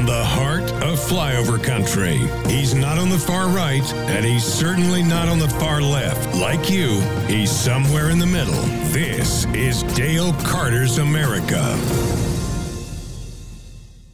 from the heart of flyover country. He's not on the far right, and he's certainly not on the far left. Like you, he's somewhere in the middle. This is Dale Carter's America.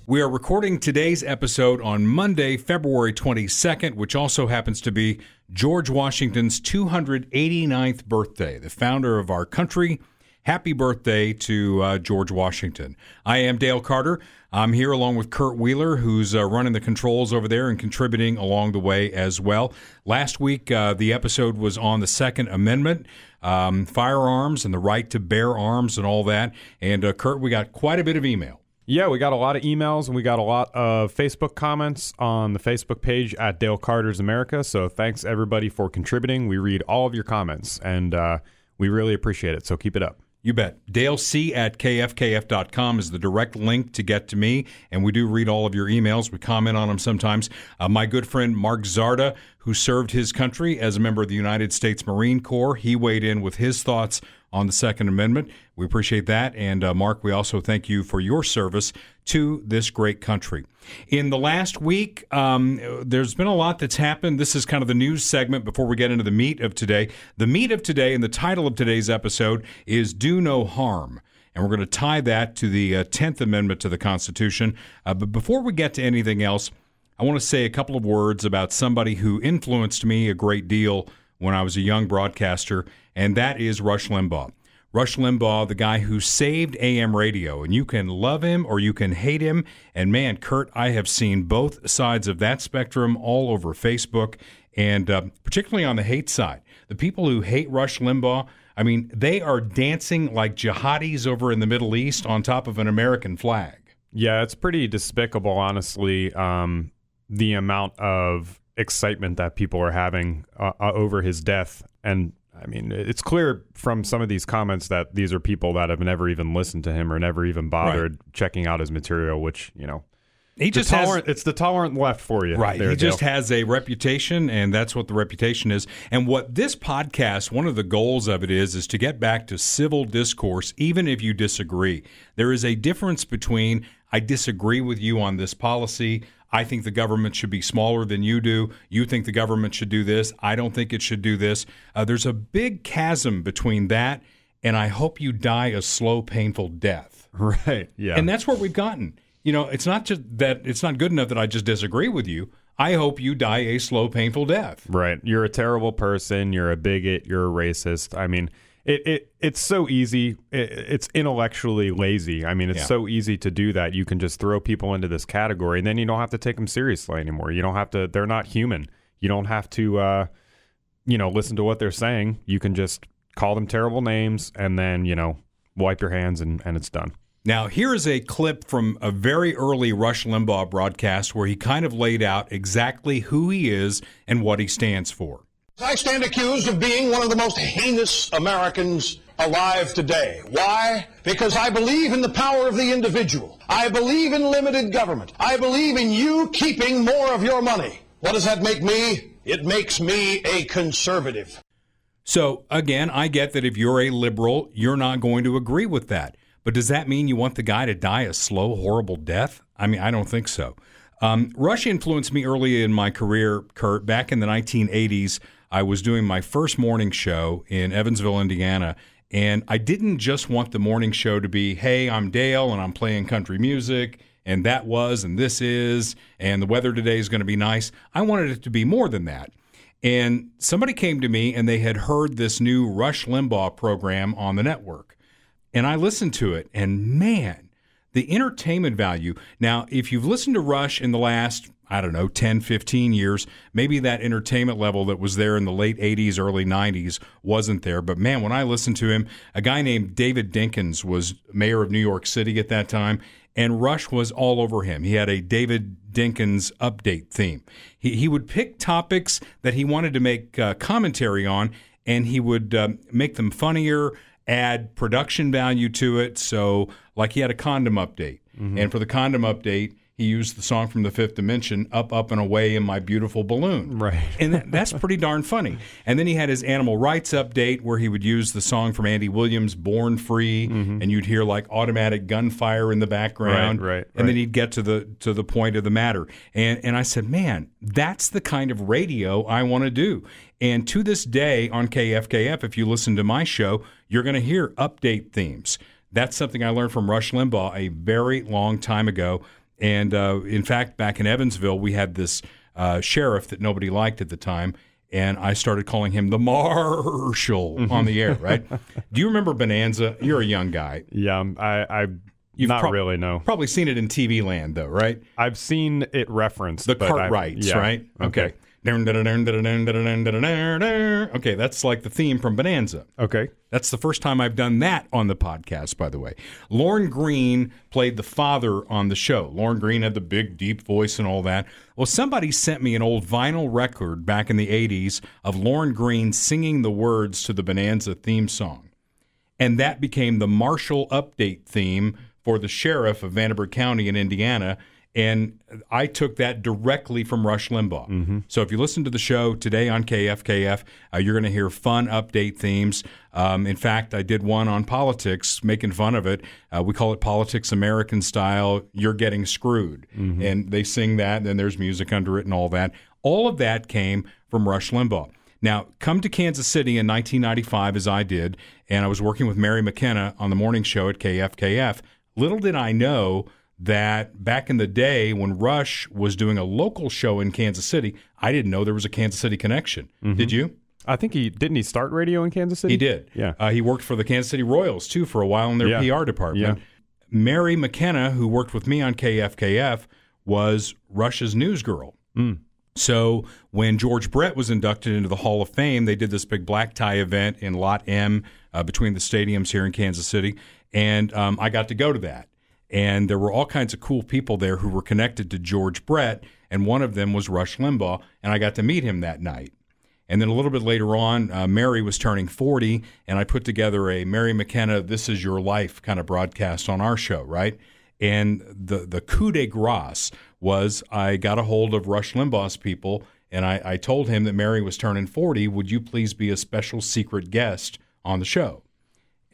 We are recording today's episode on Monday, February 22nd, which also happens to be George Washington's 289th birthday, the founder of our country. Happy birthday to uh, George Washington. I am Dale Carter. I'm here along with Kurt Wheeler, who's uh, running the controls over there and contributing along the way as well. Last week, uh, the episode was on the Second Amendment, um, firearms, and the right to bear arms and all that. And uh, Kurt, we got quite a bit of email. Yeah, we got a lot of emails and we got a lot of Facebook comments on the Facebook page at Dale Carter's America. So thanks everybody for contributing. We read all of your comments and uh, we really appreciate it. So keep it up. You bet. Dale C at kfkf.com is the direct link to get to me, and we do read all of your emails. We comment on them sometimes. Uh, my good friend Mark Zarda, who served his country as a member of the United States Marine Corps, he weighed in with his thoughts on the Second Amendment. We appreciate that. And uh, Mark, we also thank you for your service to this great country. In the last week, um, there's been a lot that's happened. This is kind of the news segment before we get into the meat of today. The meat of today and the title of today's episode is Do No Harm. And we're going to tie that to the uh, 10th Amendment to the Constitution. Uh, but before we get to anything else, I want to say a couple of words about somebody who influenced me a great deal when I was a young broadcaster, and that is Rush Limbaugh. Rush Limbaugh, the guy who saved AM radio, and you can love him or you can hate him. And man, Kurt, I have seen both sides of that spectrum all over Facebook, and uh, particularly on the hate side. The people who hate Rush Limbaugh, I mean, they are dancing like jihadis over in the Middle East on top of an American flag. Yeah, it's pretty despicable, honestly, um, the amount of excitement that people are having uh, uh, over his death. And I mean, it's clear from some of these comments that these are people that have never even listened to him or never even bothered right. checking out his material, which, you know, he just tolerant, has, it's the tolerant left for you. Right. There, he just has a reputation and that's what the reputation is. And what this podcast, one of the goals of it is is to get back to civil discourse even if you disagree. There is a difference between I disagree with you on this policy. I think the government should be smaller than you do. You think the government should do this. I don't think it should do this. Uh, there's a big chasm between that and I hope you die a slow, painful death. Right. Yeah. And that's where we've gotten. You know, it's not just that it's not good enough that I just disagree with you. I hope you die a slow, painful death. Right. You're a terrible person. You're a bigot. You're a racist. I mean, it, it it's so easy. It, it's intellectually lazy. I mean, it's yeah. so easy to do that. You can just throw people into this category, and then you don't have to take them seriously anymore. You don't have to. They're not human. You don't have to, uh, you know, listen to what they're saying. You can just call them terrible names, and then you know, wipe your hands, and and it's done. Now, here is a clip from a very early Rush Limbaugh broadcast where he kind of laid out exactly who he is and what he stands for. I stand accused of being one of the most heinous Americans alive today. Why? Because I believe in the power of the individual. I believe in limited government. I believe in you keeping more of your money. What does that make me? It makes me a conservative. So, again, I get that if you're a liberal, you're not going to agree with that. But does that mean you want the guy to die a slow, horrible death? I mean, I don't think so. Um, Rush influenced me early in my career, Kurt. Back in the 1980s, I was doing my first morning show in Evansville, Indiana. And I didn't just want the morning show to be, hey, I'm Dale and I'm playing country music, and that was, and this is, and the weather today is going to be nice. I wanted it to be more than that. And somebody came to me and they had heard this new Rush Limbaugh program on the network. And I listened to it, and man, the entertainment value. Now, if you've listened to Rush in the last I don't know, 10, 15 years. Maybe that entertainment level that was there in the late 80s, early 90s wasn't there. But man, when I listened to him, a guy named David Dinkins was mayor of New York City at that time, and Rush was all over him. He had a David Dinkins update theme. He, he would pick topics that he wanted to make uh, commentary on, and he would uh, make them funnier, add production value to it. So, like he had a condom update. Mm-hmm. And for the condom update, he used the song from the Fifth Dimension, "Up, Up and Away in My Beautiful Balloon." Right. and that, that's pretty darn funny. And then he had his animal rights update where he would use the song from Andy Williams, "Born Free," and you'd hear like automatic gunfire in the background. Mm-hmm. Right, right, And then he'd get to the to the point of the matter. And and I said, man, that's the kind of radio I want to do. And to this day on KFKF, if you listen to my show, you're going to hear update themes. That's something I learned from Rush Limbaugh a very long time ago. And uh, in fact, back in Evansville, we had this uh, sheriff that nobody liked at the time. And I started calling him the Marshal on the air, right? Do you remember Bonanza? You're a young guy. Yeah, um, I, I You've not prob- really no. Probably seen it in TV land, though, right? I've seen it referenced. The Cartwrights, yeah. right? Okay. Okay, that's like the theme from Bonanza. Okay. That's the first time I've done that on the podcast, by the way. Lorne Greene played the father on the show. Lorne Greene had the big, deep voice and all that. Well, somebody sent me an old vinyl record back in the 80s of Lorne Greene singing the words to the Bonanza theme song. And that became the Marshall Update theme for the sheriff of Vanderburgh County in Indiana. And I took that directly from Rush Limbaugh. So if you listen to the show today on KFKF, uh, you're going to hear fun update themes. Um, in fact, I did one on politics, making fun of it. Uh, we call it Politics American Style. You're getting screwed, and they sing that. And then there's music under it and all that. All of that came from Rush Limbaugh. Now, come to Kansas City in 1995, as I did, and I was working with Mary McKenna on the morning show at KFKF. Little did I know that back in the day when Rush was doing a local show in Kansas City, I didn't know there was a Kansas City connection. Did you? I think he didn't he start radio in Kansas City. He did. Yeah. Uh, he worked for the Kansas City Royals too for a while in their Yeah. PR department. Yeah. Mary McKenna, who worked with me on KFKF, was Rush's news girl. So when George Brett was inducted into the Hall of Fame, they did this big black tie event in Lot M uh, between the stadiums here in Kansas City, and um, I got to go to that. And there were all kinds of cool people there who were connected to George Brett, and one of them was Rush Limbaugh, and I got to meet him that night. And then a little bit later on, uh, Mary was turning 40, and I put together a Mary McKenna "This Is Your Life" kind of broadcast on our show, right? And the the coup de grace was I got a hold of Rush Limbaugh's people, and I, I told him that Mary was turning 40. Would you please be a special secret guest on the show?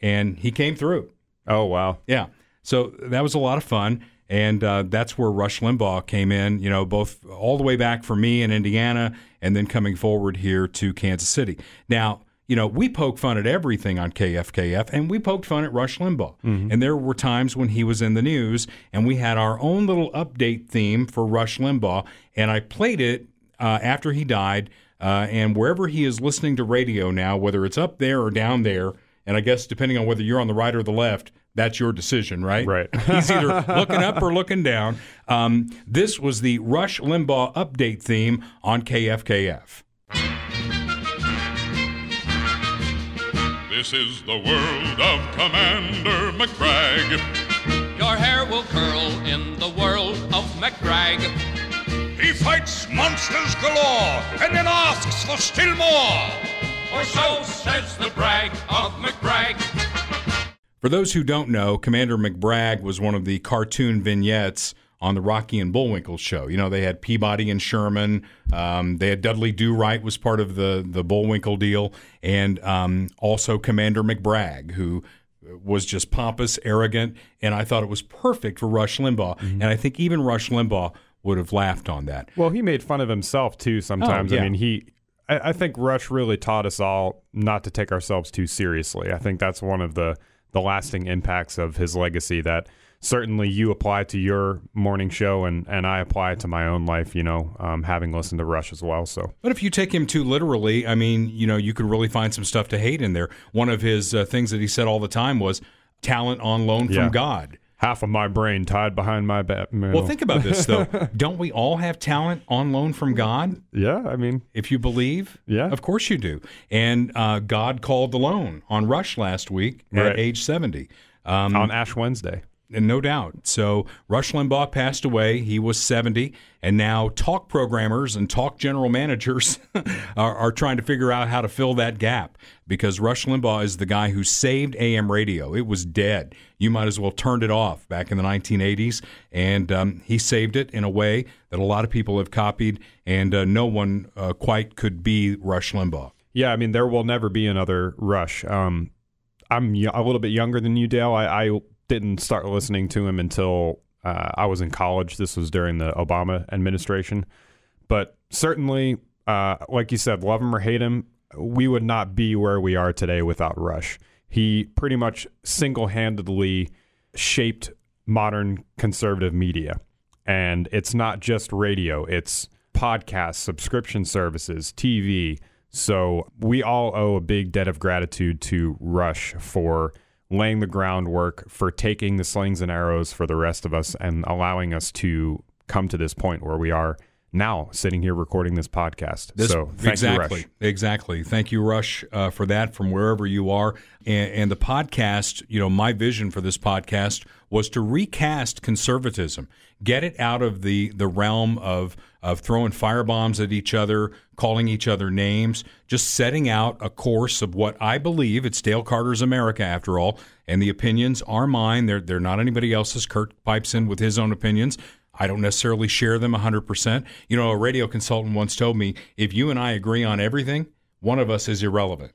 And he came through. Oh wow. Yeah. So that was a lot of fun. And uh, that's where Rush Limbaugh came in, you know, both all the way back for me in Indiana and then coming forward here to Kansas City. Now, you know, we poke fun at everything on KFKF, and we poked fun at Rush Limbaugh. And there were times when he was in the news, and we had our own little update theme for Rush Limbaugh, and I played it uh, after he died. Uh, and wherever he is listening to radio now, whether it's up there or down there, and I guess depending on whether you're on the right or the left, that's your decision, right? Right. He's either looking up or looking down. Um, this was the Rush Limbaugh update theme on KFKF. This is the world of Commander McBragg. Your hair will curl in the world of McBragg. He fights monsters galore and then asks for still more. Or so says the brag of McBragg. For those who don't know, Commander McBragg was one of the cartoon vignettes on the Rocky and Bullwinkle show. You know, they had Peabody and Sherman. Um, they had Dudley Do Right was part of the the Bullwinkle deal, and um, also Commander McBragg, who was just pompous, arrogant, and I thought it was perfect for Rush Limbaugh. And I think even Rush Limbaugh would have laughed on that. Well, he made fun of himself too. Sometimes. Oh, yeah. I mean, he. I, I think Rush really taught us all not to take ourselves too seriously. I think that's one of the the lasting impacts of his legacy that certainly you apply to your morning show and and I apply to my own life. You know, um, having listened to Rush as well. So But if you take him too literally, I mean, you know, you could really find some stuff to hate in there. One of his uh, things that he said all the time was talent on loan Yeah. from God. Half of my brain tied behind my back. Well, think about this though. Don't we all have talent on loan from God? Yeah, I mean, If you believe, Yeah. of course you do. And uh, God called the loan on Rush last week at Right. age seventy. Um, on Ash Wednesday. And no doubt. So Rush Limbaugh passed away. He was 70, and now talk programmers and talk general managers are, are, trying to figure out how to fill that gap because Rush Limbaugh is the guy who saved AM radio. It was dead. You might as well turned it off back in the 1980s, and um, he saved it in a way that a lot of people have copied, and uh, no one uh, quite could be Rush Limbaugh. Yeah, I mean, there will never be another Rush. Um, I'm a little bit younger than you, Dale. I, I didn't start listening to him until uh, I was in college. This was during the Obama administration. But certainly, uh, like you said, love him or hate him, we would not be where we are today without Rush. He pretty much single handedly shaped modern conservative media. And it's not just radio, it's podcasts, subscription services, TV. So we all owe a big debt of gratitude to Rush for laying the groundwork for taking the slings and arrows for the rest of us and allowing us to come to this point where we are now sitting here recording this podcast. This, so exactly, you, exactly. Thank you, Rush, uh, for that from wherever you are. And, and, the podcast, you know, my vision for this podcast was to recast conservatism, get it out of the the realm of of throwing firebombs at each other, calling each other names, just setting out a course of what I believe it's Dale Carter's America after all, and the opinions are mine. They're they're not anybody else's. Kurt pipes in with his own opinions. I don't necessarily share them 100%. You know, a radio consultant once told me if you and I agree on everything, one of us is irrelevant.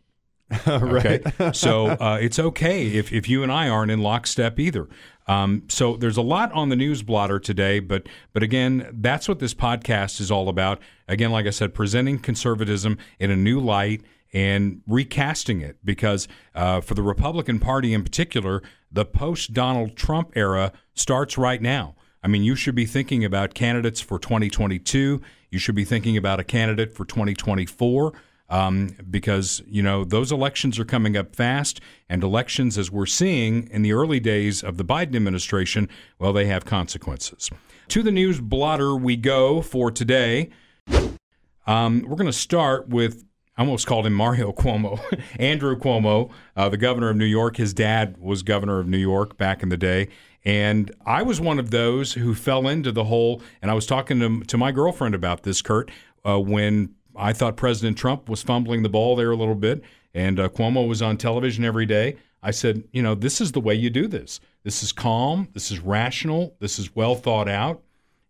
okay. so uh, it's okay if, if you and I aren't in lockstep either. Um, so there's a lot on the news blotter today, but but again, that's what this podcast is all about. Again, like I said, presenting conservatism in a new light and recasting it because uh, for the Republican Party in particular, the post Donald Trump era starts right now. I mean, you should be thinking about candidates for 2022. You should be thinking about a candidate for 2024 um, because, you know, those elections are coming up fast. And elections, as we're seeing in the early days of the Biden administration, well, they have consequences. To the news blotter we go for today. Um, we're going to start with I almost called him Mario Cuomo. Andrew Cuomo, uh, the governor of New York. His dad was governor of New York back in the day. And I was one of those who fell into the whole, and I was talking to, to my girlfriend about this, Kurt, uh, when I thought President Trump was fumbling the ball there a little bit, and uh, Cuomo was on television every day. I said, you know, this is the way you do this. This is calm. This is rational. This is well thought out.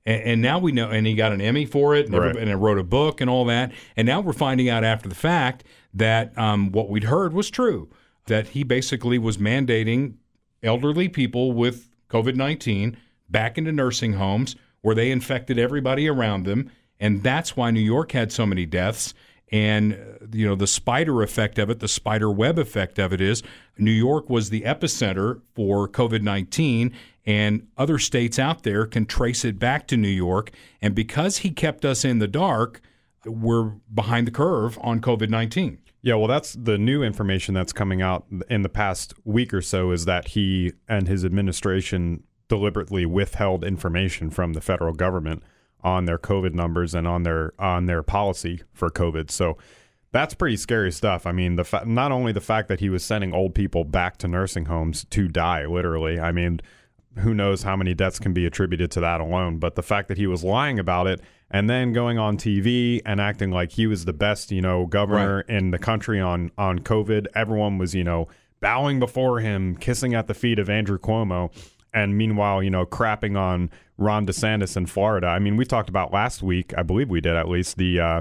And, and now we know, and he got an Emmy for it, and, right. and, wrote a book and all that. And now we're finding out after the fact that um, what we'd heard was true that he basically was mandating elderly people with COVID 19 back into nursing homes where they infected everybody around them. And that's why New York had so many deaths. And, uh, you know, the spider effect of it, the spider web effect of it is New York was the epicenter for COVID 19, and other states out there can trace it back to New York. And because he kept us in the dark, we're behind the curve on COVID 19. Yeah, well, that's the new information that's coming out in the past week or so is that he and his administration deliberately withheld information from the federal government on their COVID numbers and on their on their policy for COVID. So that's pretty scary stuff. I mean, the fa- not only the fact that he was sending old people back to nursing homes to die, literally. I mean, who knows how many deaths can be attributed to that alone? But the fact that he was lying about it and then going on TV and acting like he was the best, you know, governor right. in the country on on COVID. Everyone was, you know, bowing before him, kissing at the feet of Andrew Cuomo, and meanwhile, you know, crapping on Ron DeSantis in Florida. I mean, we talked about last week, I believe we did at least the uh,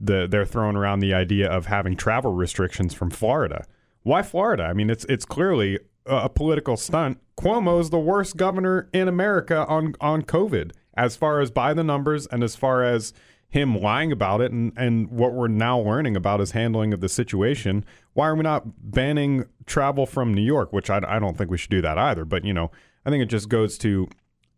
the they're throwing around the idea of having travel restrictions from Florida. Why Florida? I mean, it's it's clearly a political stunt. Cuomo is the worst governor in America on on COVID as far as by the numbers and as far as him lying about it and, and what we're now learning about his handling of the situation, why are we not banning travel from New York? Which I, I don't think we should do that either. But, you know, I think it just goes to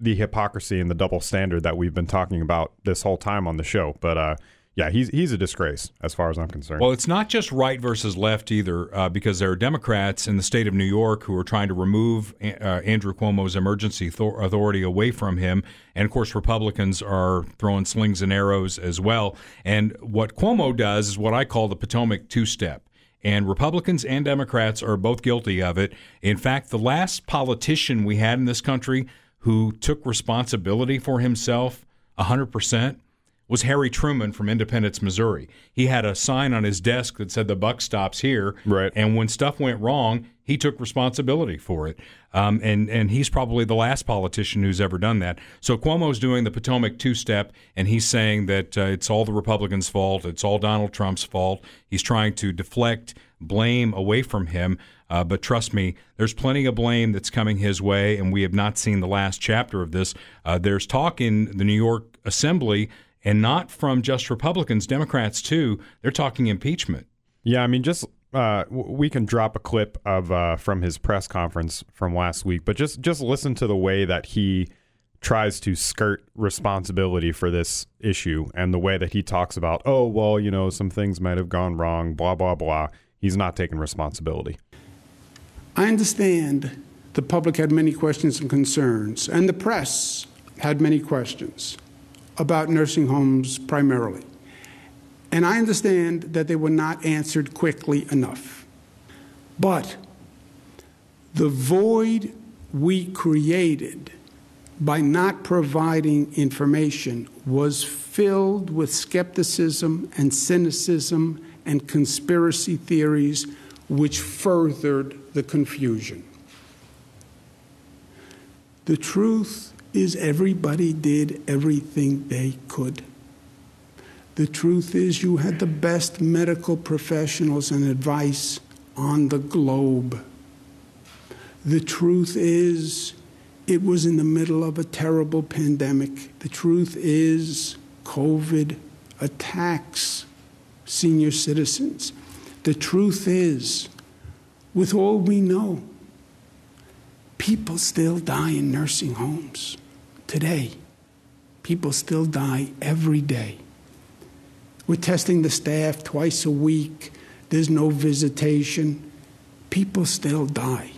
the hypocrisy and the double standard that we've been talking about this whole time on the show. But, uh, yeah, he's he's a disgrace as far as I'm concerned. Well, it's not just right versus left either, uh, because there are Democrats in the state of New York who are trying to remove uh, Andrew Cuomo's emergency authority away from him, and of course Republicans are throwing slings and arrows as well. And what Cuomo does is what I call the Potomac two-step. And Republicans and Democrats are both guilty of it. In fact, the last politician we had in this country who took responsibility for himself 100% was Harry Truman from Independence, Missouri. He had a sign on his desk that said the buck stops here. Right. And when stuff went wrong, he took responsibility for it. Um, and, and he's probably the last politician who's ever done that. So Cuomo's doing the Potomac two step, and he's saying that uh, it's all the Republicans' fault. It's all Donald Trump's fault. He's trying to deflect blame away from him. Uh, but trust me, there's plenty of blame that's coming his way, and we have not seen the last chapter of this. Uh, there's talk in the New York Assembly and not from just Republicans, Democrats too. They're talking impeachment. Yeah, I mean, just uh, we can drop a clip of uh, from his press conference from last week, but just just listen to the way that he tries to skirt responsibility for this issue and the way that he talks about, oh well, you know, some things might have gone wrong, blah blah blah. He's not taking responsibility. I understand the public had many questions and concerns, and the press had many questions about nursing homes primarily. And I understand that they were not answered quickly enough. But the void we created by not providing information was filled with skepticism and cynicism and conspiracy theories, which furthered the confusion. The truth is everybody did everything they could. The truth is, you had the best medical professionals and advice on the globe. The truth is, it was in the middle of a terrible pandemic. The truth is, COVID attacks senior citizens. The truth is, with all we know, people still die in nursing homes today. People still die every day. We're testing the staff twice a week. There's no visitation. People still die.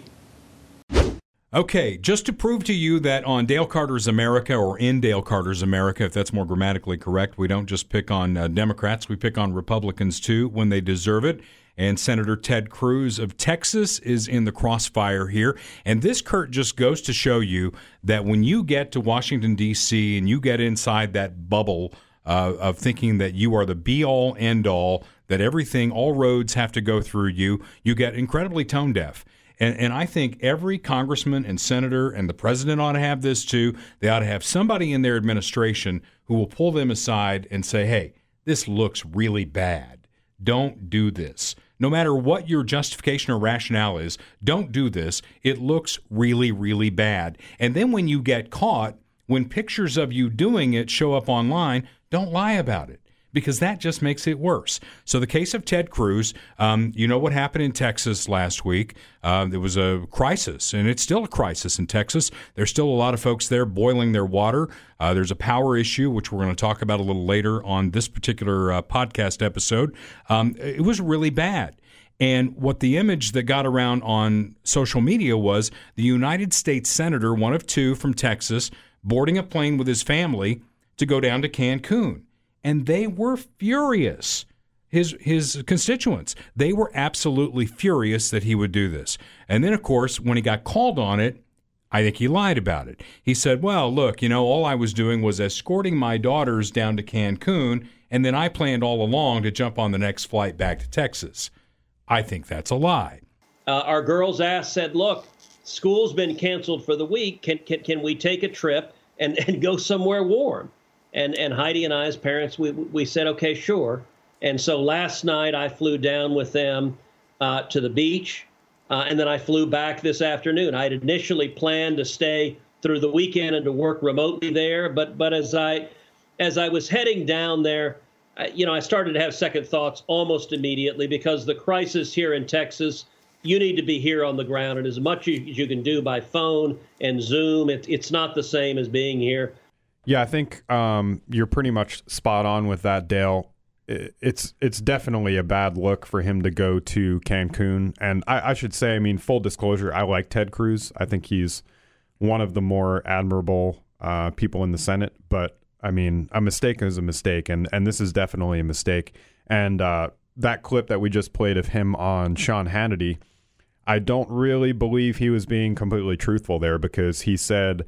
Okay, just to prove to you that on Dale Carter's America or in Dale Carter's America, if that's more grammatically correct, we don't just pick on uh, Democrats, we pick on Republicans too when they deserve it. And Senator Ted Cruz of Texas is in the crossfire here. And this, Kurt, just goes to show you that when you get to Washington, D.C., and you get inside that bubble uh, of thinking that you are the be all, end all, that everything, all roads have to go through you, you get incredibly tone deaf. And, and I think every congressman and senator and the president ought to have this too. They ought to have somebody in their administration who will pull them aside and say, hey, this looks really bad. Don't do this. No matter what your justification or rationale is, don't do this. It looks really, really bad. And then when you get caught, when pictures of you doing it show up online, don't lie about it because that just makes it worse. So, the case of Ted Cruz, um, you know what happened in Texas last week? Uh, there was a crisis, and it's still a crisis in Texas. There's still a lot of folks there boiling their water. Uh, there's a power issue, which we're going to talk about a little later on this particular uh, podcast episode. Um, it was really bad. And what the image that got around on social media was the United States Senator, one of two from Texas, boarding a plane with his family to go down to Cancun and they were furious. His his constituents, they were absolutely furious that he would do this. And then, of course, when he got called on it, I think he lied about it. He said, "Well, look, you know, all I was doing was escorting my daughters down to Cancun, and then I planned all along to jump on the next flight back to Texas." I think that's a lie. Uh, our girl's asked, said, "Look, school's been canceled for the week. Can can, can we take a trip and, and go somewhere warm?" And and Heidi and I, as parents, we we said, okay, sure. And so last night I flew down with them uh, to the beach, uh, and then I flew back this afternoon. I had initially planned to stay through the weekend and to work remotely there, but but as I as I was heading down there, you know, I started to have second thoughts almost immediately because the crisis here in Texas. You need to be here on the ground, and as much as you can do by phone and Zoom, it, it's not the same as being here. Yeah, I think um, you're pretty much spot on with that, Dale. It's it's definitely a bad look for him to go to Cancun, and I, I should say, I mean, full disclosure, I like Ted Cruz. I think he's one of the more admirable uh, people in the Senate. But I mean, a mistake is a mistake, and and this is definitely a mistake. And uh, that clip that we just played of him on Sean Hannity, I don't really believe he was being completely truthful there because he said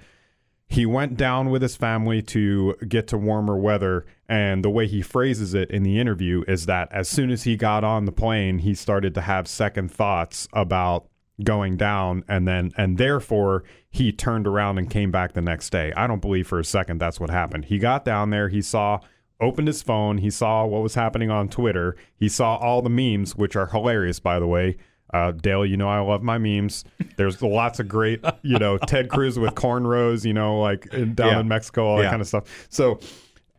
he went down with his family to get to warmer weather. And the way he phrases it in the interview is that as soon as he got on the plane, he started to have second thoughts about going down and then and therefore he turned around and came back the next day. I don't believe for a second that's what happened. He got down there, he saw opened his phone, he saw what was happening on Twitter, he saw all the memes which are hilarious by the way. Uh, Dale, you know I love my memes. There's lots of great, you know, Ted Cruz with cornrows, you know, like in, down Yeah. in Mexico, all that kind of stuff. So,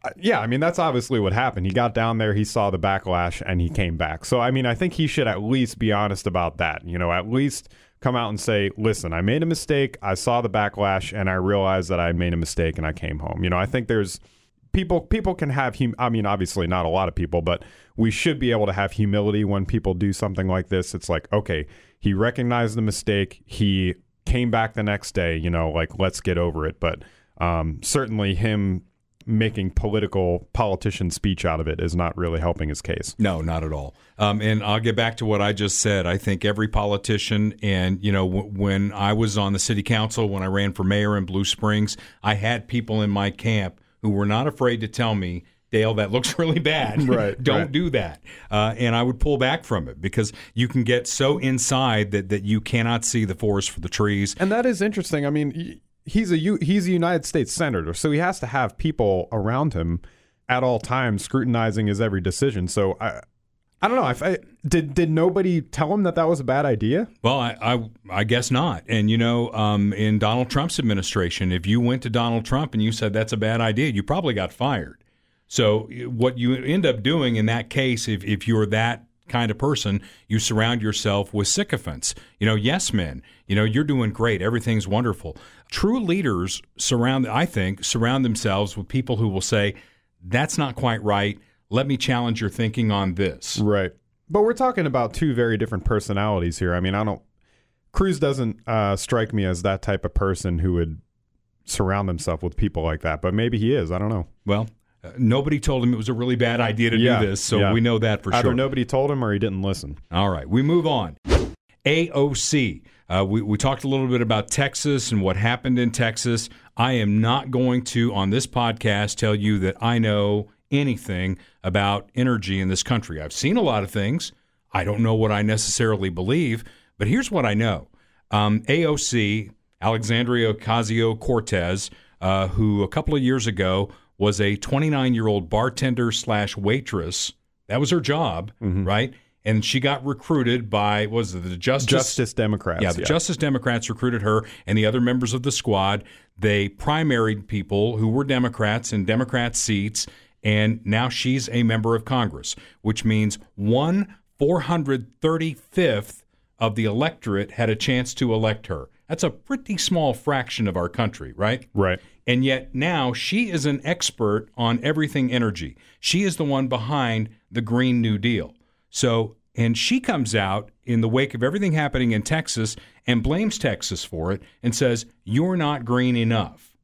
uh, yeah, I mean that's obviously what happened. He got down there, he saw the backlash, and he came back. So, I mean, I think he should at least be honest about that. You know, at least come out and say, "Listen, I made a mistake. I saw the backlash, and I realized that I made a mistake, and I came home." You know, I think there's people people can have hum- I mean obviously not a lot of people but we should be able to have humility when people do something like this it's like okay he recognized the mistake he came back the next day you know like let's get over it but um, certainly him making political politician speech out of it is not really helping his case No, not at all. Um, and I'll get back to what I just said. I think every politician, and you know, w- when I was on the city council, when I ran for mayor in Blue Springs, I had people in my camp who were not afraid to tell me. Dale, that looks really bad. Right, Don't right. do that. Uh, and I would pull back from it because you can get so inside that, that you cannot see the forest for the trees. And that is interesting. I mean, he's a he's a United States senator, so he has to have people around him at all times scrutinizing his every decision. So I I don't know. If I, did did nobody tell him that that was a bad idea? Well, I, I, I guess not. And you know, um, in Donald Trump's administration, if you went to Donald Trump and you said that's a bad idea, you probably got fired. So what you end up doing in that case, if if you're that kind of person, you surround yourself with sycophants. You know, yes men. You know, you're doing great. Everything's wonderful. True leaders surround, I think, surround themselves with people who will say, "That's not quite right. Let me challenge your thinking on this." Right. But we're talking about two very different personalities here. I mean, I don't. Cruz doesn't uh, strike me as that type of person who would surround himself with people like that. But maybe he is. I don't know. Well, uh, nobody told him it was a really bad idea to Yeah, do this, so yeah. we know that for sure. Either sure. nobody told him or he didn't listen. All right, we move on. AOC. Uh, we, we talked a little bit about Texas and what happened in Texas. I am not going to, on this podcast, tell you that I know anything about energy in this country. I've seen a lot of things. I don't know what I necessarily believe, but here's what I know. Um, AOC, Alexandria Ocasio Cortez, uh, who a couple of years ago was a 29 year old bartender slash waitress. That was her job, mm-hmm. right? And she got recruited by was it the Justice Justice Democrats. yeah, the Justice Democrats recruited her and the other members of the squad. They primaried people who were Democrats in Democrat seats, and now she's a member of Congress, which means one 435th of the electorate had a chance to elect her. That's a pretty small fraction of our country, right? Right. And yet now she is an expert on everything energy. She is the one behind the Green New Deal. So, and she comes out in the wake of everything happening in Texas and blames Texas for it and says, You're not green enough.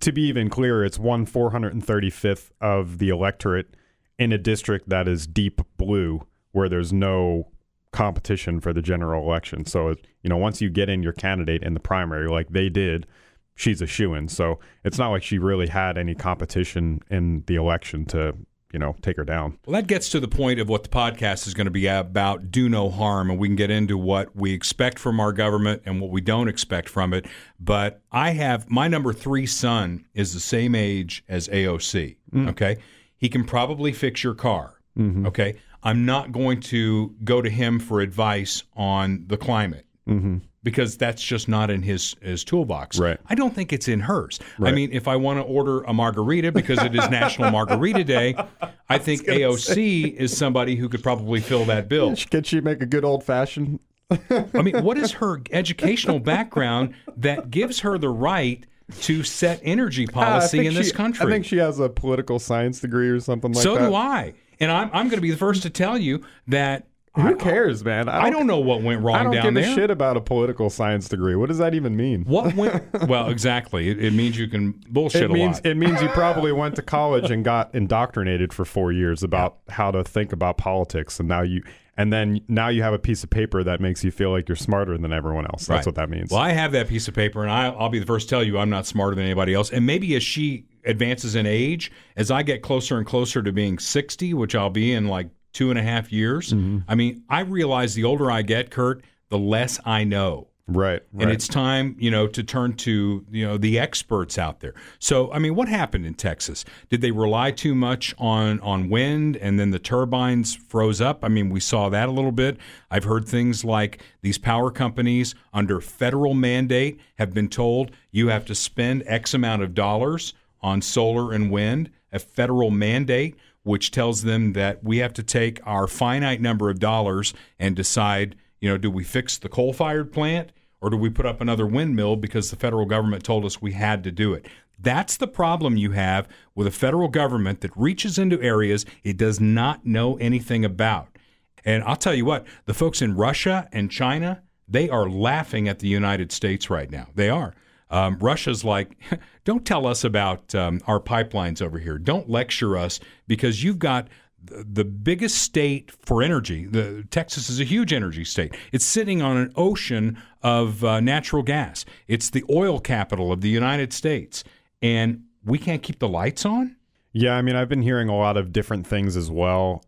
to be even clearer, it's one 435th of the electorate in a district that is deep blue, where there's no competition for the general election. So, you know, once you get in your candidate in the primary, like they did, she's a shoe in. So it's not like she really had any competition in the election to, you know, take her down. Well, that gets to the point of what the podcast is going to be about do no harm, and we can get into what we expect from our government and what we don't expect from it. But I have my number three son is the same age as AOC. Mm. Okay. He can probably fix your car. Mm-hmm. Okay. I'm not going to go to him for advice on the climate. Mm-hmm. Because that's just not in his his toolbox. Right. I don't think it's in hers. Right. I mean, if I want to order a margarita because it is National Margarita Day, I think AOC is somebody who could probably fill that bill. Can she make a good old fashioned? I mean, what is her educational background that gives her the right to set energy ah, policy in this country? I think she has a political science degree or something like so that. So do I. And I'm, I'm going to be the first to tell you that Who cares, man? I don't know what went wrong I don't down give there. a shit about a political science degree. What does that even mean? What went? well, exactly. It, it means you can bullshit it a means lot. it means you probably went to college and got indoctrinated for four years about how to think about politics, and now you and then now you have a piece of paper that makes you feel like you're smarter than everyone else. That's Right. what that means. Well, I have that piece of paper, and I, I'll be the first to tell you I'm not smarter than anybody else. And maybe as she advances in age, as I get closer and closer to being 60, which I'll be in like two and a half years, Mm-hmm. I mean, I realize the older I get, Kurt, the less I know. right, right. And it's time, you know, to turn to, you know, the experts out there. So, I mean, what happened in Texas? Did they rely too much on on wind and then the turbines froze up? I mean, we saw that a little bit. I've heard things like these power companies under federal mandate have been told you have to spend X amount of dollars on solar and wind, a federal mandate which tells them that we have to take our finite number of dollars and decide, you know, do we fix the coal fired plant or do we put up another windmill because the federal government told us we had to do it? That's the problem you have with a federal government that reaches into areas it does not know anything about. And I'll tell you what, the folks in Russia and China, they are laughing at the United States right now. They are. Um, Russia's like, don't tell us about um, our pipelines over here. Don't lecture us because you've got the biggest state for energy. The Texas is a huge energy state. It's sitting on an ocean of uh, natural gas. It's the oil capital of the United States, and we can't keep the lights on. Yeah, I mean, I've been hearing a lot of different things as well.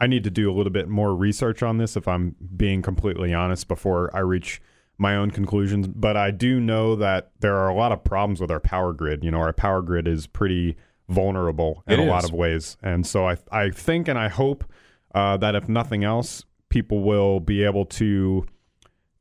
I need to do a little bit more research on this if I'm being completely honest before I reach my own conclusions. But I do know that there are a lot of problems with our power grid. You know, our power grid is pretty vulnerable in It a lot of ways. And so I, I think and I hope uh, that if nothing else, people will be able to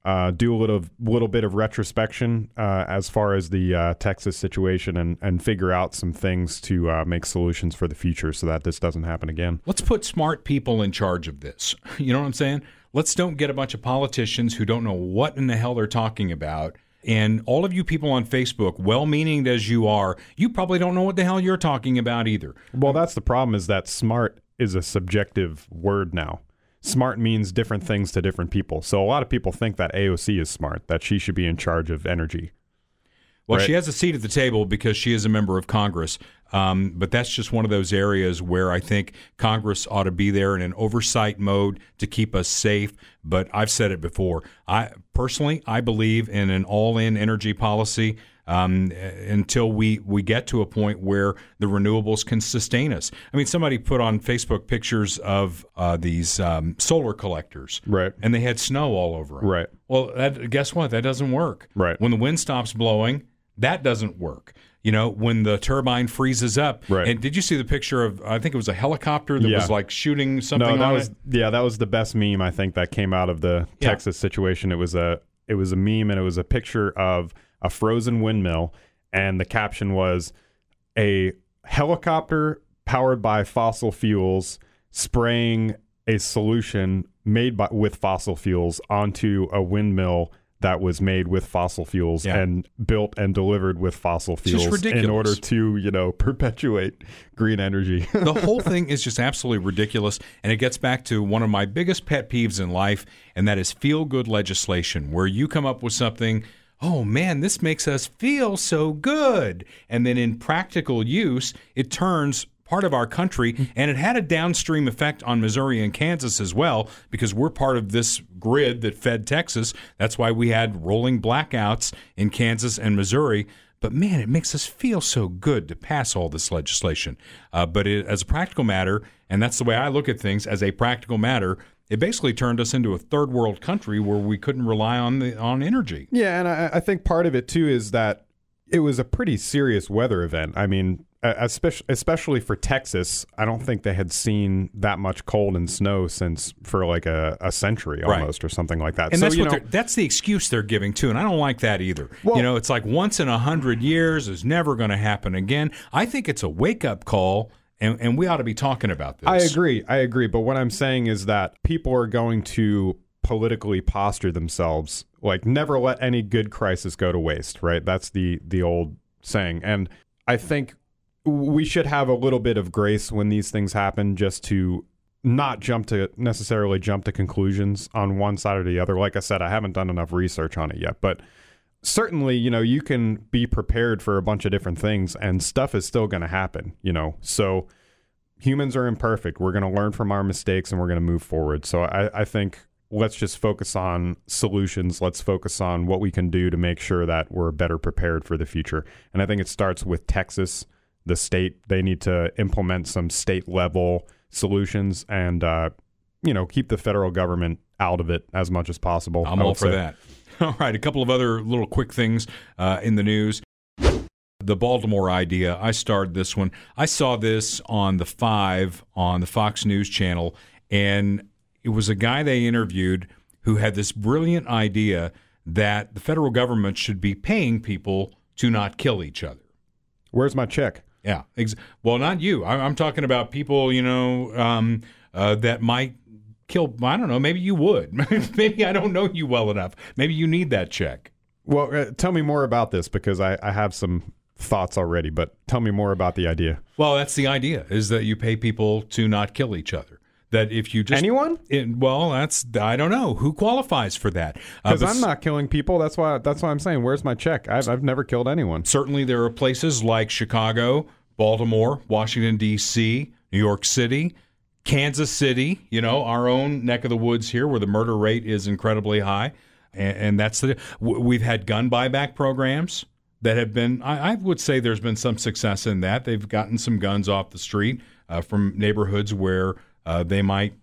uh, do a little little bit of retrospection uh, as far as the uh, Texas situation and and figure out some things to uh, make solutions for the future so that this doesn't happen again. Let's put smart people in charge of this. You know what I'm saying? Let's don't get a bunch of politicians who don't know what in the hell they're talking about. And all of you people on Facebook, well meaning as you are, you probably don't know what the hell you're talking about either. Well, that's the problem is that smart is a subjective word now. Smart means different things to different people. So a lot of people think that AOC is smart, that she should be in charge of energy. Well, Right. she has a seat at the table because she is a member of Congress. Um, but that's just one of those areas where I think Congress ought to be there in an oversight mode to keep us safe. But I've said it before. I personally, I believe in an all-in energy policy um, until we we get to a point where the renewables can sustain us. I mean, somebody put on Facebook pictures of uh, these um, solar collectors, Right. And they had snow all over them, Right. Well, that, guess what? That doesn't work, Right. When the wind stops blowing, that doesn't work. You know, when the turbine freezes up. Right. And did you see the picture of? I think it was a helicopter that Yeah. was like shooting something no, that was it. yeah, that was the best meme I think that came out of the Yeah. Texas situation. It was a it was a meme and it was a picture of a frozen windmill and the caption was a helicopter powered by fossil fuels spraying a solution made by with fossil fuels onto a windmill that was made with fossil fuels Yeah. and built and delivered with fossil fuels in order to, you know, perpetuate green energy. the whole thing is just absolutely ridiculous. And it gets back to one of my biggest pet peeves in life, and that is feel good legislation, where you come up with something, oh man, this makes us feel so good. And then in practical use, it turns part of our country, and it had a downstream effect on Missouri and Kansas as well, because we're part of this grid that fed Texas. That's why we had rolling blackouts in Kansas and Missouri. But man, it makes us feel so good to pass all this legislation. Uh, but it, as a practical matter, and that's the way I look at things, as a practical matter, it basically turned us into a third world country where we couldn't rely on the on energy. Yeah, and I, I think part of it too is that it was a pretty serious weather event. I mean, especially especially for Texas, I don't think they had seen that much cold and snow since for like a, a century Right. almost or something like that. And so that's you what know, that's the excuse they're giving too, and I don't like that either. Well- you know, it's like once in a hundred years is never going to happen again. I think it's a wake up call, and, and we ought to be talking about this. I agree. I agree. But what I'm saying is that people are going to politically posture themselves like never let any good crisis go to waste, right? That's the the old saying. And I think we should have a little bit of grace when these things happen just to not jump to necessarily jump to conclusions on one side or the other. Like I said, I haven't done enough research on it yet, but certainly, you know, you can be prepared for a bunch of different things and stuff is still going to happen, you know. So humans are imperfect. We're going to learn from our mistakes and we're going to move forward. So I, I think let's just focus on solutions. Let's focus on what we can do to make sure that we're better prepared for the future. And I think it starts with Texas, the state. They need to implement some state level solutions and, uh, you know, keep the federal government out of it as much as possible. I'm all for say. that. All right, a couple of other little quick things uh, in the news. The Baltimore idea. I started this one. I saw this on the Five on the Fox News channel, and it was a guy they interviewed who had this brilliant idea that the federal government should be paying people to not kill each other. Where's my check? Yeah. Ex- well, not you. I- am talking about people, you know, um, uh, that might kill. I don't know. Maybe you would. maybe I don't know you well enough. Maybe you need that check. Well, uh, tell me more about this because I, I have some thoughts already. But tell me more about the idea. Well, that's the idea: is that you pay people to not kill each other. That if you just anyone, it, well, that's I don't know who qualifies for that because uh, I'm not killing people. That's why that's why I'm saying, where's my check? I've I've never killed anyone. Certainly, there are places like Chicago, Baltimore, Washington D.C., New York City Kansas City, you know, our own neck of the woods here, where the murder rate is incredibly high, and, and that's the we've had gun buyback programs that have been. I, I, would say there's been some success in that. They've gotten some guns off the street uh, from neighborhoods where uh, they might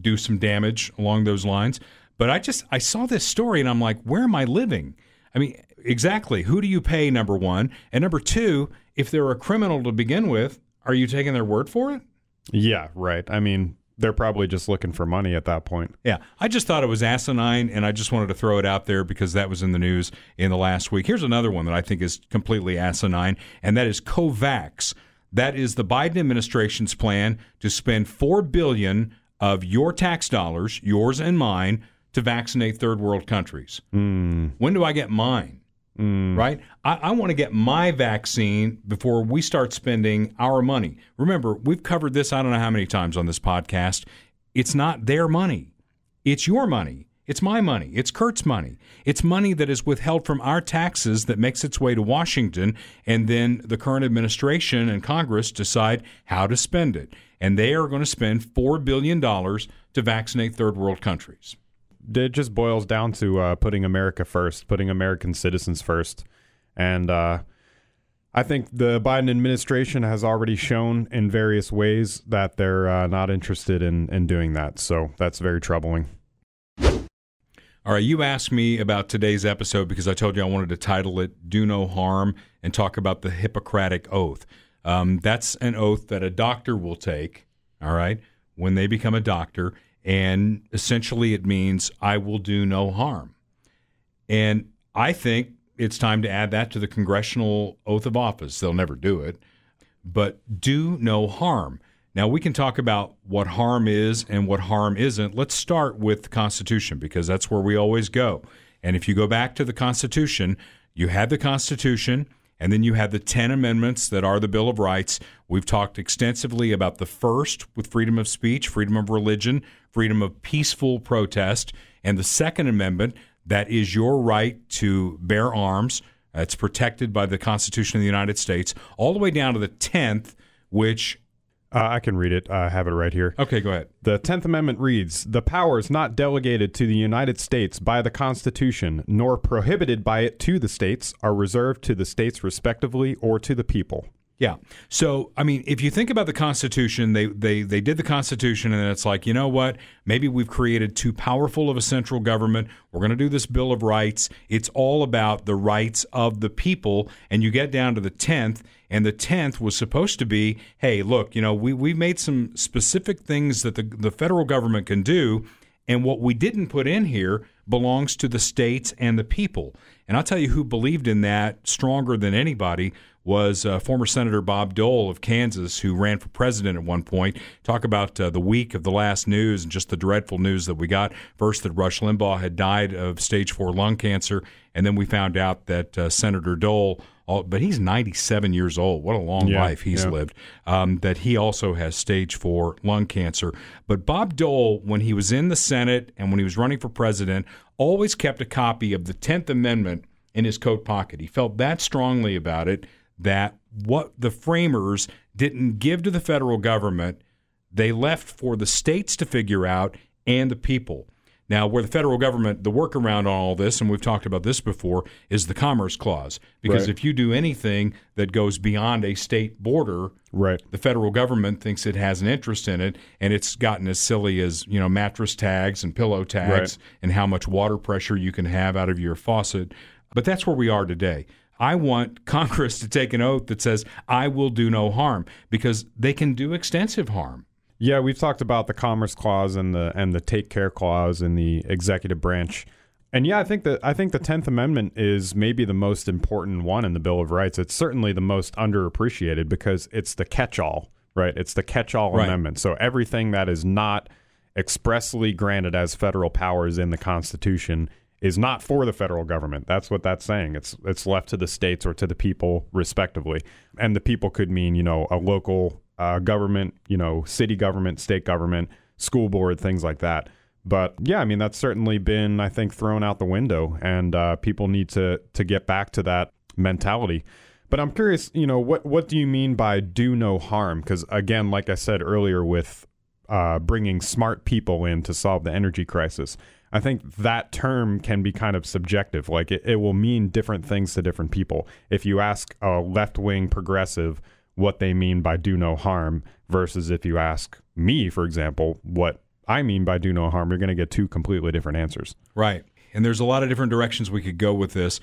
do some damage along those lines. But I just I saw this story and I'm like, where am I living? I mean, exactly. Who do you pay? Number one, and number two, if they're a criminal to begin with, are you taking their word for it? Yeah, right. I mean, they're probably just looking for money at that point. Yeah. I just thought it was asinine, and I just wanted to throw it out there because that was in the news in the last week. Here's another one that I think is completely asinine, and that is COVAX. That is the Biden administration's plan to spend 4 billion of your tax dollars, yours and mine, to vaccinate third world countries. Mm. When do I get mine? Mm. Right? I, I want to get my vaccine before we start spending our money. Remember, we've covered this I don't know how many times on this podcast. It's not their money, it's your money. It's my money. It's Kurt's money. It's money that is withheld from our taxes that makes its way to Washington, and then the current administration and Congress decide how to spend it. And they are going to spend $4 billion to vaccinate third world countries it just boils down to uh, putting America first, putting American citizens first, and uh, I think the Biden administration has already shown in various ways that they're uh, not interested in in doing that. So that's very troubling. All right, you asked me about today's episode because I told you I wanted to title it "Do No Harm" and talk about the Hippocratic Oath. Um, that's an oath that a doctor will take. All right, when they become a doctor and essentially, it means I will do no harm. And I think it's time to add that to the congressional oath of office. They'll never do it, but do no harm. Now, we can talk about what harm is and what harm isn't. Let's start with the Constitution because that's where we always go. And if you go back to the Constitution, you had the Constitution, and then you have the 10 amendments that are the Bill of Rights. We've talked extensively about the first with freedom of speech, freedom of religion, freedom of peaceful protest, and the Second Amendment, that is your right to bear arms. It's protected by the Constitution of the United States, all the way down to the 10th, which uh, I can read it. I have it right here. Okay, go ahead. The 10th Amendment reads The powers not delegated to the United States by the Constitution, nor prohibited by it to the states, are reserved to the states respectively or to the people. Yeah. So, I mean, if you think about the Constitution, they, they, they did the Constitution, and it's like, you know what? Maybe we've created too powerful of a central government. We're going to do this Bill of Rights. It's all about the rights of the people. And you get down to the 10th, and the 10th was supposed to be hey, look, you know, we, we've made some specific things that the, the federal government can do. And what we didn't put in here belongs to the states and the people. And I'll tell you who believed in that stronger than anybody was uh, former Senator Bob Dole of Kansas, who ran for president at one point. Talk about uh, the week of the last news and just the dreadful news that we got. First, that Rush Limbaugh had died of stage four lung cancer, and then we found out that uh, Senator Dole all, but he's 97 years old. What a long Yeah, life he's yeah. lived. Um, that he also has stage four lung cancer. But Bob Dole, when he was in the Senate and when he was running for president, always kept a copy of the 10th Amendment in his coat pocket. He felt that strongly about it that what the framers didn't give to the federal government, they left for the states to figure out and the people. Now, where the federal government, the workaround on all this, and we've talked about this before, is the Commerce Clause. Because Right. if you do anything that goes beyond a state border, Right. the federal government thinks it has an interest in it, and it's gotten as silly as you know mattress tags and pillow tags Right. and how much water pressure you can have out of your faucet. But that's where we are today. I want Congress to take an oath that says, I will do no harm, because they can do extensive harm. Yeah, we've talked about the Commerce Clause and the and the Take Care Clause in the executive branch. And yeah, I think that I think the Tenth Amendment is maybe the most important one in the Bill of Rights. It's certainly the most underappreciated because it's the catch-all, right? It's the catch-all Right. amendment. So everything that is not expressly granted as federal powers in the Constitution is not for the federal government. That's what that's saying. It's it's left to the states or to the people respectively. And the people could mean, you know, a local uh, government, you know, city government, state government, school board, things like that. But yeah, I mean that's certainly been, I think, thrown out the window, and uh, people need to to get back to that mentality. But I'm curious, you know, what what do you mean by do no harm? Because again, like I said earlier, with uh, bringing smart people in to solve the energy crisis. I think that term can be kind of subjective. Like it, it will mean different things to different people. If you ask a left wing progressive what they mean by do no harm versus if you ask me, for example, what I mean by do no harm, you're going to get two completely different answers. Right. And there's a lot of different directions we could go with this.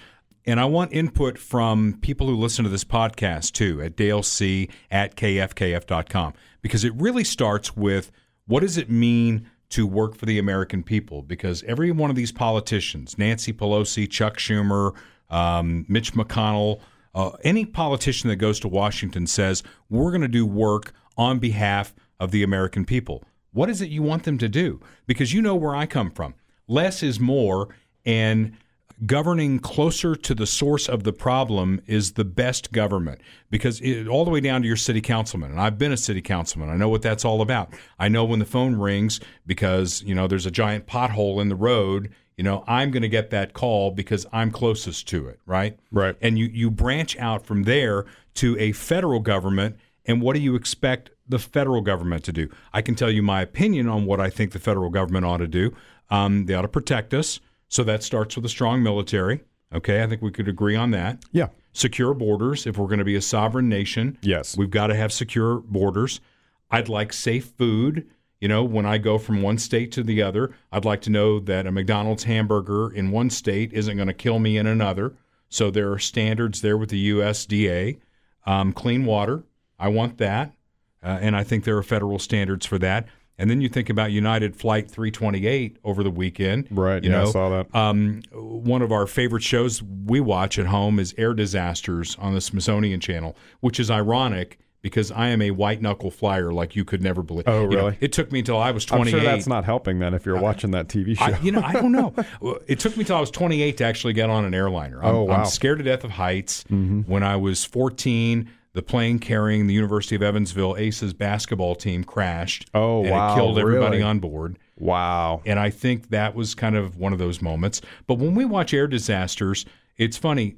And I want input from people who listen to this podcast too at dalec at kfkf.com because it really starts with what does it mean to work for the American people? Because every one of these politicians, Nancy Pelosi, Chuck Schumer, um, Mitch McConnell, uh, any politician that goes to Washington says, we're going to do work on behalf of the American people. What is it you want them to do? Because you know where I come from. Less is more, and governing closer to the source of the problem is the best government because it, all the way down to your city councilman and I've been a city councilman I know what that's all about I know when the phone rings because you know there's a giant pothole in the road you know I'm going to get that call because I'm closest to it right Right. and you you branch out from there to a federal government and what do you expect the federal government to do I can tell you my opinion on what I think the federal government ought to do um, they ought to protect us so that starts with a strong military. Okay, I think we could agree on that. Yeah. Secure borders. If we're going to be a sovereign nation, Yes. we've got to have secure borders. I'd like safe food. You know, when I go from one state to the other, I'd like to know that a McDonald's hamburger in one state isn't going to kill me in another. So there are standards there with the USDA. Um, clean water. I want that. Uh, and I think there are federal standards for that. And then you think about United Flight 328 over the weekend. Right, You yeah, I know, saw that. Um, one of our favorite shows we watch at home is Air Disasters on the Smithsonian Channel, which is ironic because I am a white knuckle flyer like you could never believe. Oh, You know, really? it took me until I was I'm 28. sure that's not helping then if you're watching that TV show. I, you know, I don't know. It took me till I was 28 to actually get on an airliner. I'm, Oh, wow. Mm-hmm. I'm scared to death of heights. When I was 14, the plane carrying the University of Evansville Aces basketball team crashed. Oh, and wow, It killed everybody really? on board. wow. And I think that was kind of one of those moments. But when we watch air disasters, it's funny.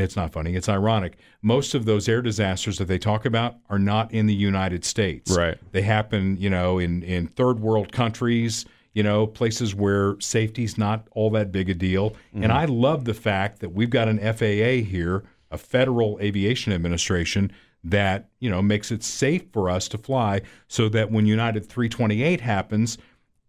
It's not funny. It's ironic. Most of those air disasters that they talk about are not in the United States. Right. They happen, you know, in, in third world countries, you know, places where safety's not all that big a deal. And I love the fact that we've got an FAA here, a Federal Aviation Administration, that, you know, makes it safe for us to fly so that when United 328 happens,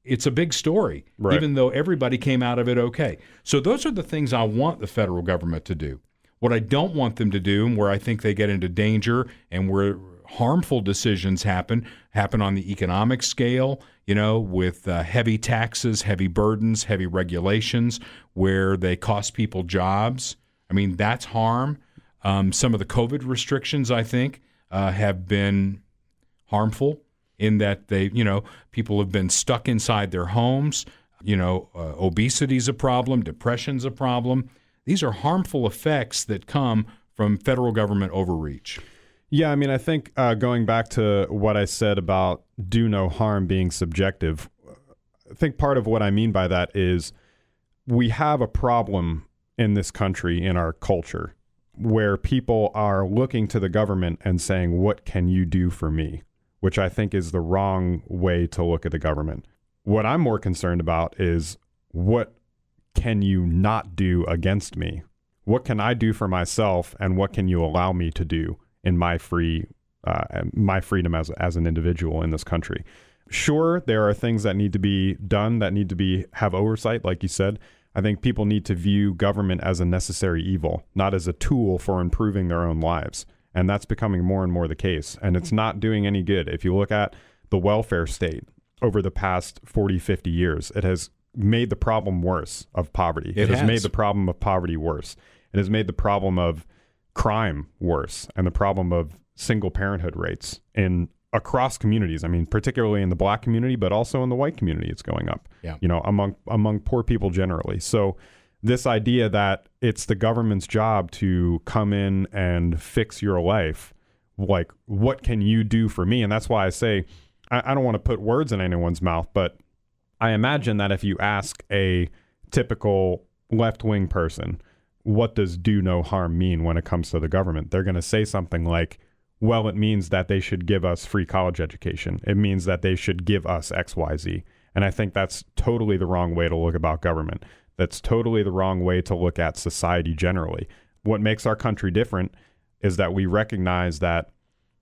it's a big story, Right. even though everybody came out of it okay. So those are the things I want the federal government to do. What I don't want them to do, and where I think they get into danger and where harmful decisions happen, happen on the economic scale, you know, with uh, heavy taxes, heavy burdens, heavy regulations, where they cost people jobs. I mean, that's harm. Um, some of the COVID restrictions, I think, uh, have been harmful in that they, you know, people have been stuck inside their homes. You know, uh, obesity's a problem, depression's a problem. These are harmful effects that come from federal government overreach? Yeah, I mean, I think uh, going back to what I said about do no harm being subjective, I think part of what I mean by that is we have a problem in this country, in our culture, where people are looking to the government and saying, What can you do for me? Which I think is the wrong way to look at the government. What I'm more concerned about is what can you not do against me? What can I do for myself, and what can you allow me to do in my free, uh, my freedom as as an individual in this country? Sure, there are things that need to be done that need to be have oversight, like you said. I think people need to view government as a necessary evil, not as a tool for improving their own lives. And that's becoming more and more the case. And it's not doing any good. If you look at the welfare state over the past 40, 50 years, it has made the problem worse of poverty. It, it has. has made the problem of poverty worse. It has made the problem of crime worse and the problem of single parenthood rates in across communities. I mean, particularly in the black community, but also in the white community, it's going up. Yeah. You know, among among poor people generally. So this idea that it's the government's job to come in and fix your life, like what can you do for me? And that's why I say I, I don't want to put words in anyone's mouth, but I imagine that if you ask a typical left wing person, what does do no harm mean when it comes to the government? They're going to say something like, well, it means that they should give us free college education. It means that they should give us XYZ. And I think that's totally the wrong way to look about government. That's totally the wrong way to look at society generally. What makes our country different is that we recognize that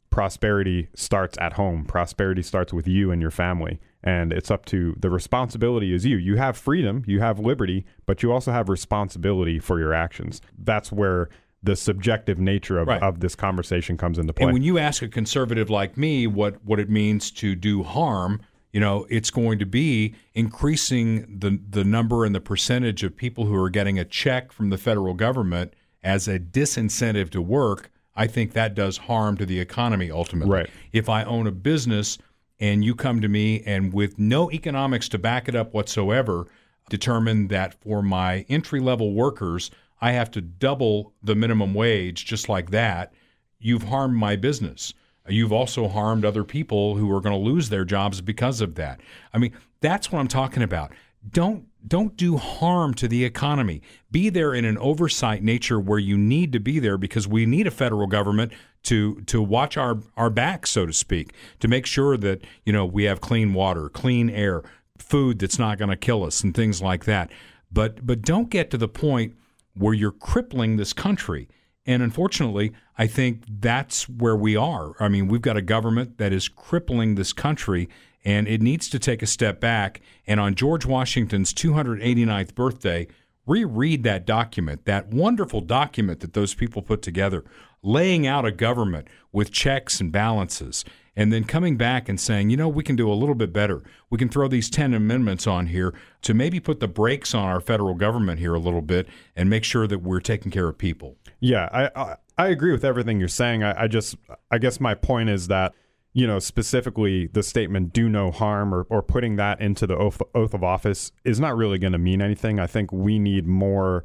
prosperity starts at home. Prosperity starts with you and your family. And it's up to the responsibility is you. You have freedom, you have liberty, but you also have responsibility for your actions. That's where the subjective nature of, Right. of this conversation comes into play. And when you ask a conservative like me what, what it means to do harm, you know, it's going to be increasing the the number and the percentage of people who are getting a check from the federal government as a disincentive to work. I think that does harm to the economy ultimately. Right. If I own a business and you come to me and with no economics to back it up whatsoever, determine that for my entry level workers, I have to double the minimum wage just like that, you've harmed my business. You've also harmed other people who are going to lose their jobs because of that. I mean, that's what I'm talking about. Don't don't do harm to the economy. Be there in an oversight nature where you need to be there because we need a federal government to to watch our our back, so to speak, to make sure that you know we have clean water, clean air, food that's not going to kill us, and things like that. But but don't get to the point where you're crippling this country. And unfortunately, I think that's where we are. I mean, we've got a government that is crippling this country, and it needs to take a step back. And on George Washington's 289th birthday, reread that document, that wonderful document that those people put together, laying out a government with checks and balances, and then coming back and saying, you know, we can do a little bit better. We can throw these 10 amendments on here to maybe put the brakes on our federal government here a little bit and make sure that we're taking care of people. Yeah, I, I I agree with everything you're saying. I, I just I guess my point is that you know specifically the statement "do no harm" or or putting that into the oath, oath of office is not really going to mean anything. I think we need more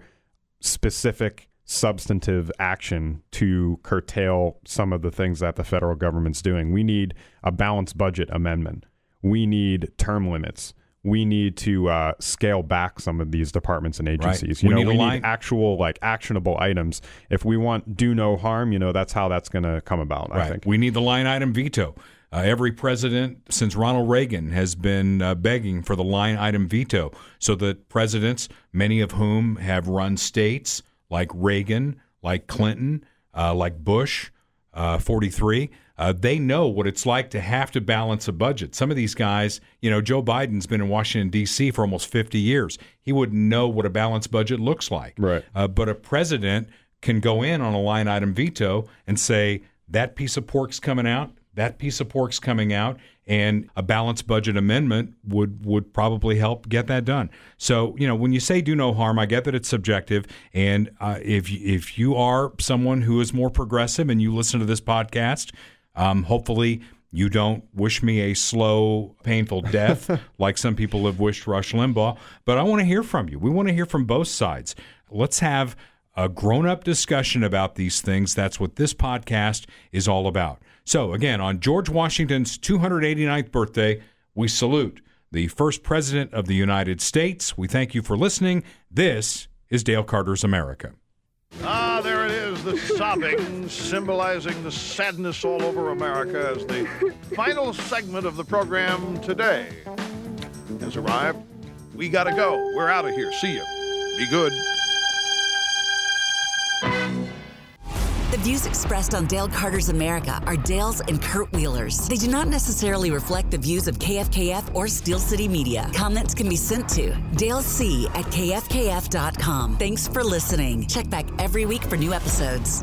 specific substantive action to curtail some of the things that the federal government's doing. We need a balanced budget amendment. We need term limits. We need to uh, scale back some of these departments and agencies. You We know, need we line- need actual like actionable items. If we want do no harm, you know, that's how that's going to come about. I think. We need the line item veto. Uh, every president since Ronald Reagan has been uh, begging for the line item veto so that presidents, many of whom have run states like Reagan, like Clinton, uh, like Bush, uh, 43, uh, they know what it's like to have to balance a budget. Some of these guys, you know, Joe Biden's been in Washington, D.C. for almost 50 years. He wouldn't know what a balanced budget looks like. Right. Uh, but a president can go in on a line item veto and say, that piece of pork's coming out, that piece of pork's coming out, and a balanced budget amendment would would probably help get that done. So you know, when you say do no harm, I get that it's subjective, and uh, if if you are someone who is more progressive and you listen to this podcast, um, hopefully. You don't wish me a slow, painful death like some people have wished Rush Limbaugh, but I want to hear from you. We want to hear from both sides. Let's have a grown up discussion about these things. That's what this podcast is all about. So, again, on George Washington's 289th birthday, we salute the first president of the United States. We thank you for listening. This is Dale Carter's America. Ah, there it is, the sobbing, symbolizing the sadness all over America as the final segment of the program today has arrived. We gotta go. We're out of here. See you. Be good. The views expressed on Dale Carter's America are Dale's and Kurt Wheeler's. They do not necessarily reflect the views of KFKF or Steel City Media. Comments can be sent to Dale C at kfkf.com. Thanks for listening. Check back every week for new episodes.